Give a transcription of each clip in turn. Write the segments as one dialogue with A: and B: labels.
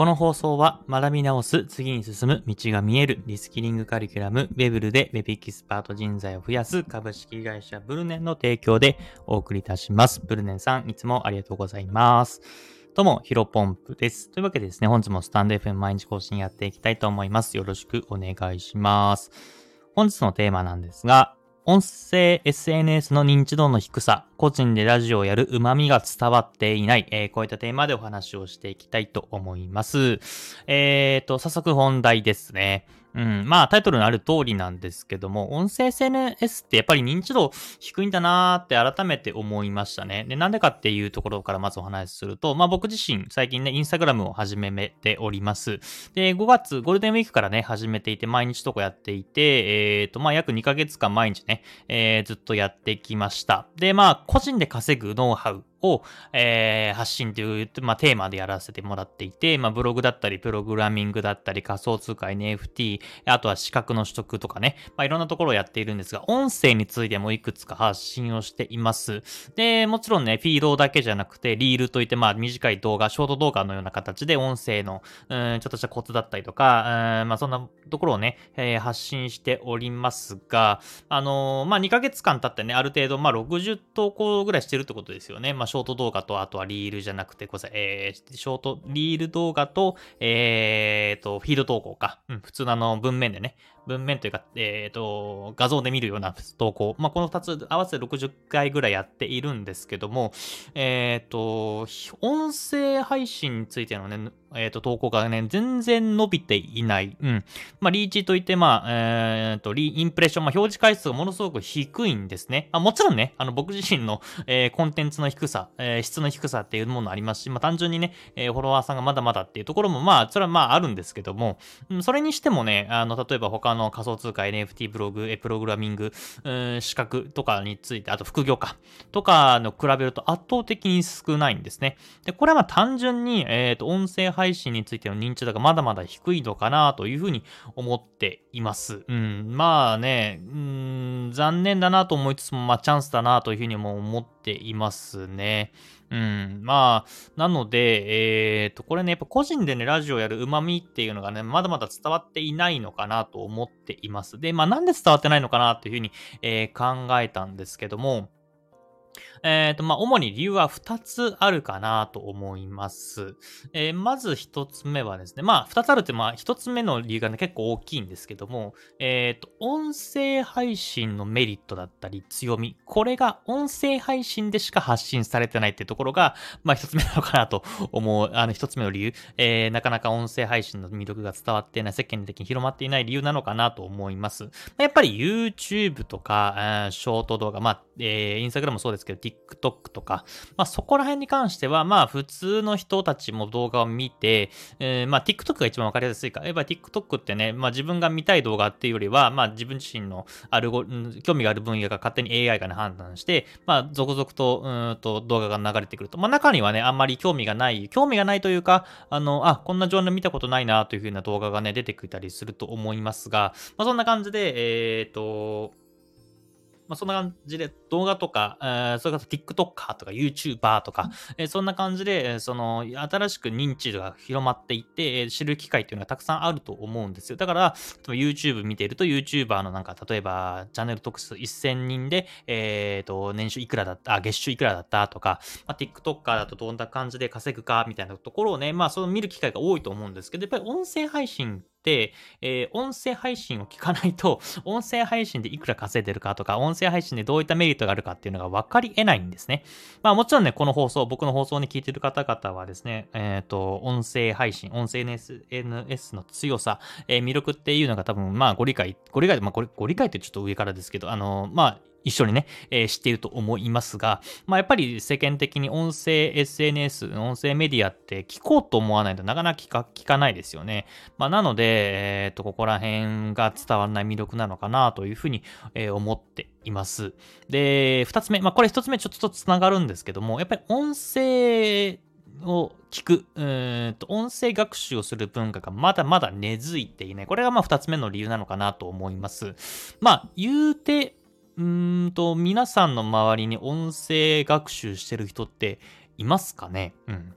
A: この放送は学び直す、次に進む、道が見える、リスキリングカリキュラム、ウェブルでウェブエキスパート人材を増やす株式会社ブルネンの提供でお送りいたします。ブルネンさん、いつもありがとうございます。どうも、ヒロポンプです。というわけでですね、本日もスタンド FM 毎日更新やっていきたいと思います。よろしくお願いします。本日のテーマなんですが、音声 SNS の認知度の低さ、個人でラジオをやる旨味が伝わっていない、えー、こういったテーマでお話をしていきたいと思います。えーと、早速本題ですね。うん。まあ、タイトルのある通りなんですけども、音声 SNS ってやっぱり認知度低いんだなーって改めて思いましたね。で、なんでかっていうところからまずお話しすると、まあ僕自身、最近ね、インスタグラムを始めております。で、5月、ゴールデンウィークからね、始めていて、毎日とこやっていて、えっ、ー、と、まあ約2ヶ月間毎日ね、えー、ずっとやってきました。で、まあ、個人で稼ぐノウハウ。を、えー、発信という、まあ、テーマでやらせてもらっていて、まあ、ブログだったり、プログラミングだったり、仮想通貨 NFT、あとは資格の取得とかね、まあ、いろんなところをやっているんですが、音声についてもいくつか発信をしています。で、もちろんね、フィードだけじゃなくて、リールといって、まあ、短い動画、ショート動画のような形で音声の、うん、ちょっとしたコツだったりとか、うん、まあ、そんなところをね、えー、発信しておりますが、あのー、まあ、2ヶ月間経ってね、ある程度、まあ、60投稿ぐらいしてるってことですよね。まあ、ショート動画と、あとはリールじゃなくて、ごめんなさい、えー、ショート、リール動画と、えーと、フィード投稿か。うん、普通のあの文面でね、文面というか、えっ、ー、と、画像で見るような投稿。まあ、この2つ合わせて60回ぐらいやっているんですけども、えっ、ー、と、音声配信についてのね、えっ、ー、と、投稿がね、全然伸びていない。うん。まあ、リーチといって、まあ、えっ、と、リインプレッション、まあ、表示回数がものすごく低いんですね。あもちろんね、あの、僕自身の、え、コンテンツの低さ、え、質の低さっていうものありますし、まあ、単純にね、え、フォロワーさんがまだまだっていうところも、まあ、それはまあ、あるんですけども、それにしてもね、あの、例えば他のの仮想通貨、NFT ブログ、プログラミング、資格とかについて、あと副業か、とかの比べると圧倒的に少ないんですね。で、これはまあ単純に、えっ、と、音声配信についての認知度がまだまだ低いのかなというふうに思っています。うん、まあね、うん、残念だなと思いつつも、まあチャンスだなというふうにも思ってていますね。うん。まあ、なので、えっ、ー、と、これね、やっぱ個人でね、ラジオやる旨味っていうのがね、まだまだ伝わっていないのかなと思っています。で、まあ、なんで伝わってないのかなっていうふうに、えー、考えたんですけども、えっ、ー、と、まあ、主に理由は2つあるかなと思います。えー、まず1つ目はですね、まあ、2つあるって、まあ、1つ目の理由がね、結構大きいんですけども、えっ、ー、と、音声配信のメリットだったり強み、これが音声配信でしか発信されてないっていうところが、まあ、1つ目なのかなと思う、あの、1つ目の理由、えー、なかなか音声配信の魅力が伝わっていない、世間的に広まっていない理由なのかなと思います。やっぱり YouTube とか、ショート動画、まあ、えー、Instagram もそうですけど、TikTok とか、まあそこら辺に関しては、まあ普通の人たちも動画を見て、えー、まあ TikTok が一番わかりやすいか。やっぱ TikTok ってね、まあ自分が見たい動画っていうよりは、まあ自分自身のアルゴ、興味がある分野が勝手に AI がね判断して、まあ続々と、うんと動画が流れてくると。まあ中にはね、あんまり興味がない、興味がないというか、あの、あ、こんなジャンル見たことないなというふうな動画がね、出てきたりすると思いますが、まあそんな感じで、えっ、ー、と、まあ、そんな感じで動画とか、えー、それから TikToker とか YouTuber とか、えー、そんな感じで、その、新しく認知度が広まっていって、えー、知る機会っていうのがたくさんあると思うんですよ。だから、YouTube 見ていると YouTuber のなんか、例えば、チャンネル特数1000人で、えっ、ー、と、年収いくらだった、あ、月収いくらだったとか、まあ、TikToker だとどんな感じで稼ぐかみたいなところをね、まあ、その見る機会が多いと思うんですけど、やっぱり音声配信、えー、音声配信を聞かないと、音声配信でいくら稼いでるかとか、音声配信でどういったメリットがあるかっていうのが分かり得ないんですね。まあもちろんね、この放送、僕の放送に聞いてる方々はですね、えっ、ー、と、音声配信、音声 SNS の強さ、えー、魅力っていうのが多分、まあご理解、ご理解、まあご理ご理解ってちょっと上からですけど、あの、まあ一緒にね、えー、知っていると思いますが、まあ、やっぱり世間的に音声 SNS、音声メディアって聞こうと思わないとなかなか聞かないですよね。まあ、なので、えっ、ー、と、ここら辺が伝わらない魅力なのかなというふうに、えー、思っています。で、二つ目、まあ、これ一つ目ちょっとつながるんですけども、やっぱり音声を聞く、うんと音声学習をする文化がまだまだ根付いていない。これがまあ二つ目の理由なのかなと思います。まあ、言うて、うんと、皆さんの周りに音声学習してる人っていますかね？うん。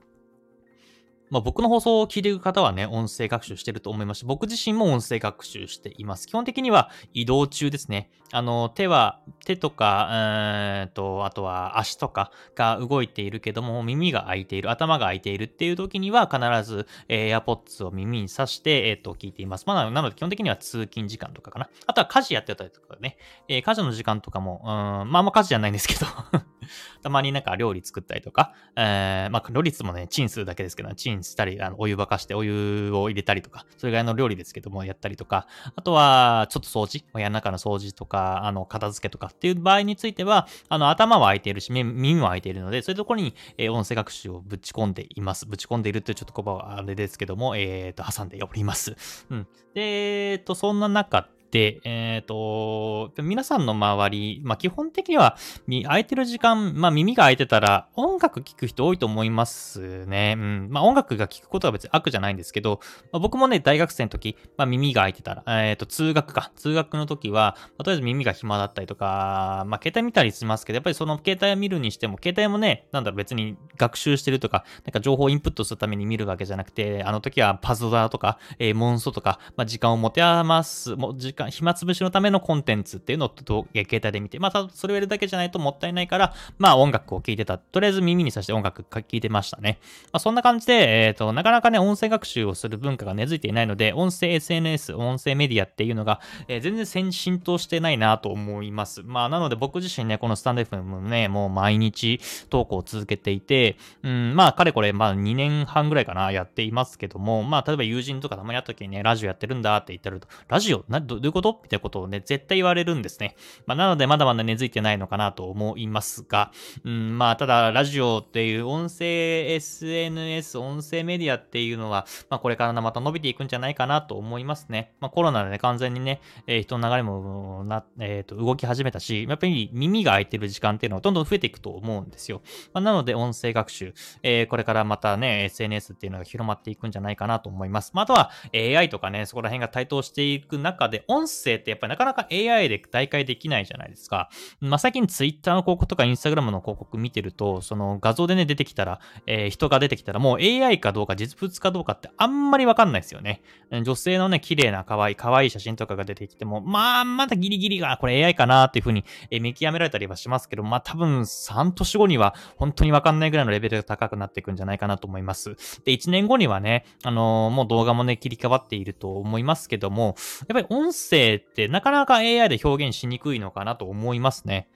A: まあ、僕の放送を聞いている方はね、音声学習してると思いますし、僕自身も音声学習しています。基本的には移動中ですね。あの、手は、手とか、えー、と、あとは足とかが動いているけども、耳が開いている、頭が開いているっていう時には、必ず、えー、AirPods を耳に挿して、えっ、ー、と、聞いています。まあ、なので基本的には通勤時間とかかな。あとは家事やってたりとかね、えー、家事の時間とかも、うん、まあ、あんま家事じゃないんですけど。たまになんか料理作ったりとか、えー、まあ、料理もね、チンするだけですけど、チンしたり、あの、お湯沸かしてお湯を入れたりとか、それぐらいの料理ですけども、やったりとか、あとは、ちょっと掃除、部屋の中の掃除とか、あの、片付けとかっていう場合については、あの、頭は空いているし、耳も空いているので、そういうところに、えー、音声学習をぶち込んでいます。ぶち込んでいるというちょっと言葉はあれですけども、えっ、ー、と、挟んでおります。うん。で、えっ、ー、と、そんな中で、えっ、ー、と、皆さんの周り、まあ、基本的には、空いてる時間、まあ、耳が空いてたら、音楽聴く人多いと思いますね。うん。まあ、音楽が聴くことは別に悪じゃないんですけど、まあ、僕もね、大学生の時、まあ、耳が空いてたら、えっ、ー、と、通学か。通学の時は、まあ、とりあえず耳が暇だったりとか、まあ、携帯見たりしますけど、やっぱりその携帯を見るにしても、携帯もね、なんだろ、別に学習してるとか、なんか情報インプットするために見るわけじゃなくて、あの時はパズドラとか、えー、モンストとか、まあ、時間を持て余す、も時間、暇つぶしのためのコンテンツっていうのを携帯で見て、またそれをやるだけじゃないともったいないから、まあ音楽を聴いてた。とりあえず耳にさして音楽聴いてましたね。まあそんな感じで、えっ、ー、と、なかなかね、音声学習をする文化が根付いていないので、音声 SNS、音声メディアっていうのが、えー、全然浸透してないなと思います。まあなので僕自身ね、このスタンド FM もね、もう毎日投稿を続けていて、うん、まあかれこれ、まあ2年半ぐらいかな、やっていますけども、まあ例えば友人とかたまに会った時にね、ラジオやってるんだって言ったら、ラジオ？などういうここと？みたいなことをね、絶対言われるんですね。まあ、なので、まだまだ根付いてないのかなと思いますが、うん、まあ、ただ、ラジオっていう音声 SNS、音声メディアっていうのは、まあ、これからまた伸びていくんじゃないかなと思いますね。まあ、コロナでね、完全にね、えー、人の流れもな、えっ、ー、と、動き始めたし、やっぱり耳が開いてる時間っていうのはどんどん増えていくと思うんですよ。まあ、なので、音声学習、えー、これからまたね、SNS っていうのが広まっていくんじゃないかなと思います。まあ、あとは AI とかね、そこら辺が台頭していく中で、音声ってやっぱりなかなか AI で代替できないじゃないですか。まあ、最近 Twitter の広告とか Instagram の広告見てると、その画像でね、出てきたら、えー、人が出てきたら、もう AI かどうか実物かどうかってあんまりわかんないですよね。女性のね、綺麗な可愛い、可愛い写真とかが出てきても、まあ、まだギリギリが、これ AI かなっていう風に、え、見極められたりはしますけど、まあ多分3年後には本当にわかんないぐらいのレベルが高くなっていくんじゃないかなと思います。で、1年後にはね、あのー、もう動画もね、切り替わっていると思いますけども、やっぱり音声ってなかなか AI で表現しにくいのかなと思いますね。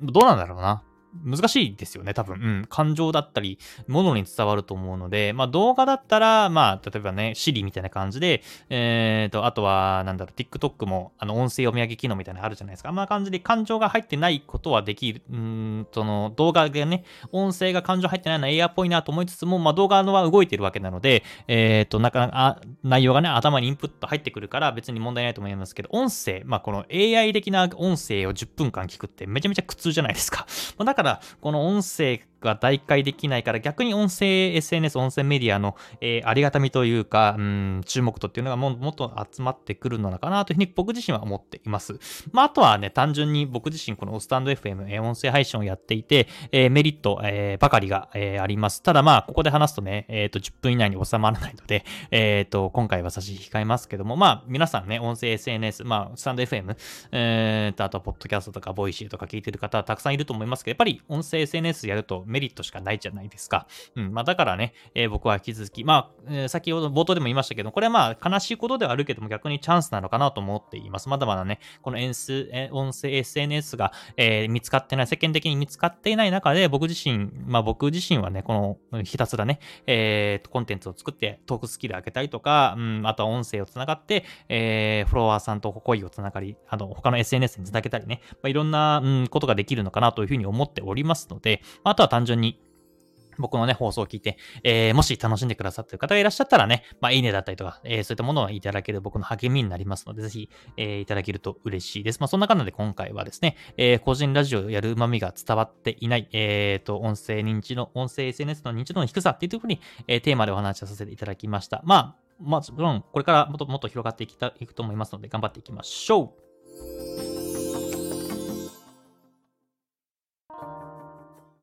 A: どうなんだろうな。難しいですよね、多分。うん。感情だったり、ものに伝わると思うので、まあ動画だったら、まあ、例えばね、シリみたいな感じで、えっ、ー、と、あとは、なんだろう、TikTok も、あの、音声読み上げ機能みたいなのあるじゃないですか。あんな感じで感情が入ってないことはできる。うん、その、動画でね、音声が感情入ってないのは AI っぽいなと思いつつも、まあ動画のは動いてるわけなので、えっ、ー、と、なかなか、内容がね、頭にインプット入ってくるから別に問題ないと思いますけど、音声、まあこの AI 的な音声を10分間聞くってめちゃめちゃ苦痛じゃないですか。だから、この音音声が代替できないから逆に音声 SNS、音声メディアの、えー、ありがたみというか、うん、注目度っていうのがももっと集まってくるのかなというふうに僕自身は思っています。まあ、あとはね、単純に僕自身このスタンド FM、えー、音声配信をやっていて、えー、メリット、えー、ばかりが、えー、あります。ただまあ、ここで話すとね、えっ、ー、と、10分以内に収まらないので、えっ、ー、と、今回は差し控えますけども、まあ、皆さんね、音声 SNS、まあ、スタンド FM、え、ー、と、あと、ポッドキャストとか、 Voicy とか聞いてる方はたくさんいると思いますけど、やっぱり音声 SNS やるとメリットしかないじゃないですか。うん。まあ、だからね、えー、僕は引き続き、まあ、えー、先ほど冒頭でも言いましたけど、これはまあ、悲しいことではあるけども、逆にチャンスなのかなと思っています。まだまだね、この音声 SNS が、えー、見つかってない、世間的に見つかっていない中で、僕自身、まあ僕自身はね、このひたすらね、えー、コンテンツを作ってトークスキル上げたりとか、うん、あとは音声をつながって、えー、フォロワーさんと濃いつながり、あの、他の SNS につなげたりね、まあ、いろんな、うん、ことができるのかなというふうに思っておりますので、あとは単純に、僕のね、放送を聞いて、えー、もし楽しんでくださってる方がいらっしゃったらね、まあ、いいねだったりとか、えー、そういったものをいただける僕の励みになりますので、ぜひ、えー、いただけると嬉しいです。まあ、そんな感じで今回はですね、え、個人ラジオをやる旨味が伝わっていない、えー、と、音声認知の、音声 SNS の認知度の低さっていうところに、え、テーマでお話をさせていただきました。まあ、まあ、もちろん、これからもっともっと広がっていきたいくと思いますので、頑張っていきましょう